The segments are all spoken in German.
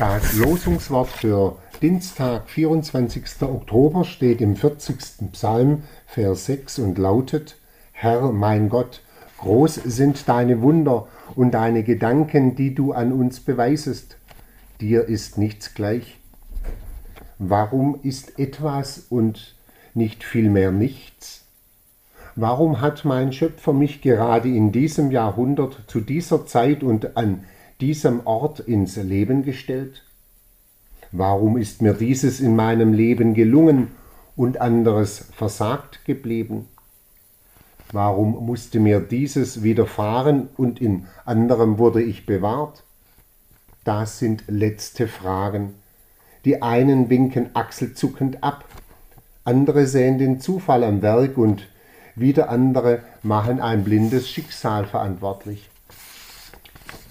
Das Losungswort für Dienstag, 24. Oktober, steht im 40. Psalm, Vers 6 und lautet: Herr mein Gott, groß sind deine Wunder und deine Gedanken, die du an uns beweisest. Dir ist nichts gleich. Warum ist etwas und nicht vielmehr nichts? Warum hat mein Schöpfer mich gerade in diesem Jahrhundert, zu dieser Zeit und an diesem Ort ins Leben gestellt? Warum ist mir dieses in meinem Leben gelungen und anderes versagt geblieben? Warum musste mir dieses widerfahren und in anderem wurde ich bewahrt? Das sind letzte Fragen. Die einen winken achselzuckend ab, andere sehen den Zufall am Werk und wieder andere machen ein blindes Schicksal verantwortlich.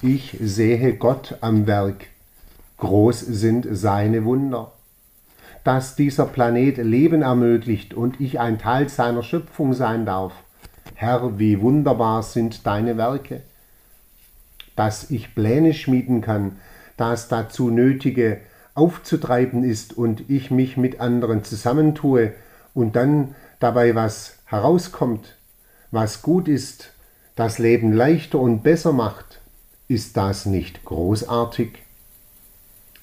Ich sehe Gott am Werk. Groß sind seine Wunder. Dass dieser Planet Leben ermöglicht und ich ein Teil seiner Schöpfung sein darf. Herr, wie wunderbar sind deine Werke. Dass ich Pläne schmieden kann, das dazu Nötige aufzutreiben ist und ich mich mit anderen zusammentue und dann dabei was herauskommt, was gut ist, das Leben leichter und besser macht, ist das nicht großartig?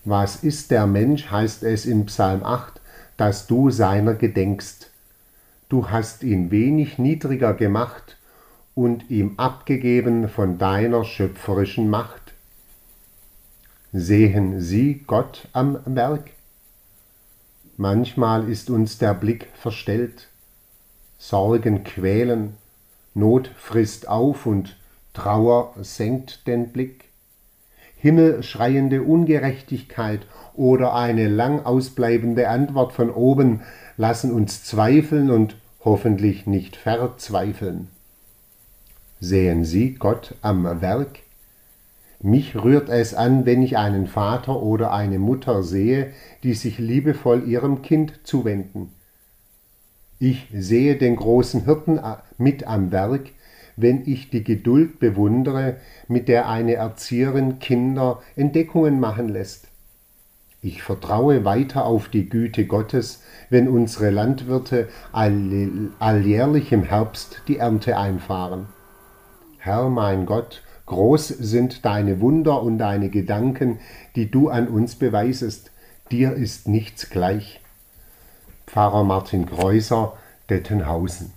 Was ist der Mensch, heißt es in Psalm 8, dass du seiner gedenkst. Du hast ihn wenig niedriger gemacht und ihm abgegeben von deiner schöpferischen Macht. Sehen Sie Gott am Werk? Manchmal ist uns der Blick verstellt, Sorgen quälen, Not frisst auf und Trauer senkt den Blick, himmelschreiende Ungerechtigkeit oder eine lang ausbleibende Antwort von oben lassen uns zweifeln und hoffentlich nicht verzweifeln. Sehen Sie Gott am Werk? Mich rührt es an, wenn ich einen Vater oder eine Mutter sehe, die sich liebevoll ihrem Kind zuwenden. Ich sehe den großen Hirten mit am Werk, wenn ich die Geduld bewundere, mit der eine Erzieherin Kinder Entdeckungen machen lässt. Ich vertraue weiter auf die Güte Gottes, wenn unsere Landwirte alljährlich im Herbst die Ernte einfahren. Herr mein Gott, groß sind deine Wunder und deine Gedanken, die du an uns beweisest. Dir ist nichts gleich. Pfarrer Martin Kreuser, Dettenhausen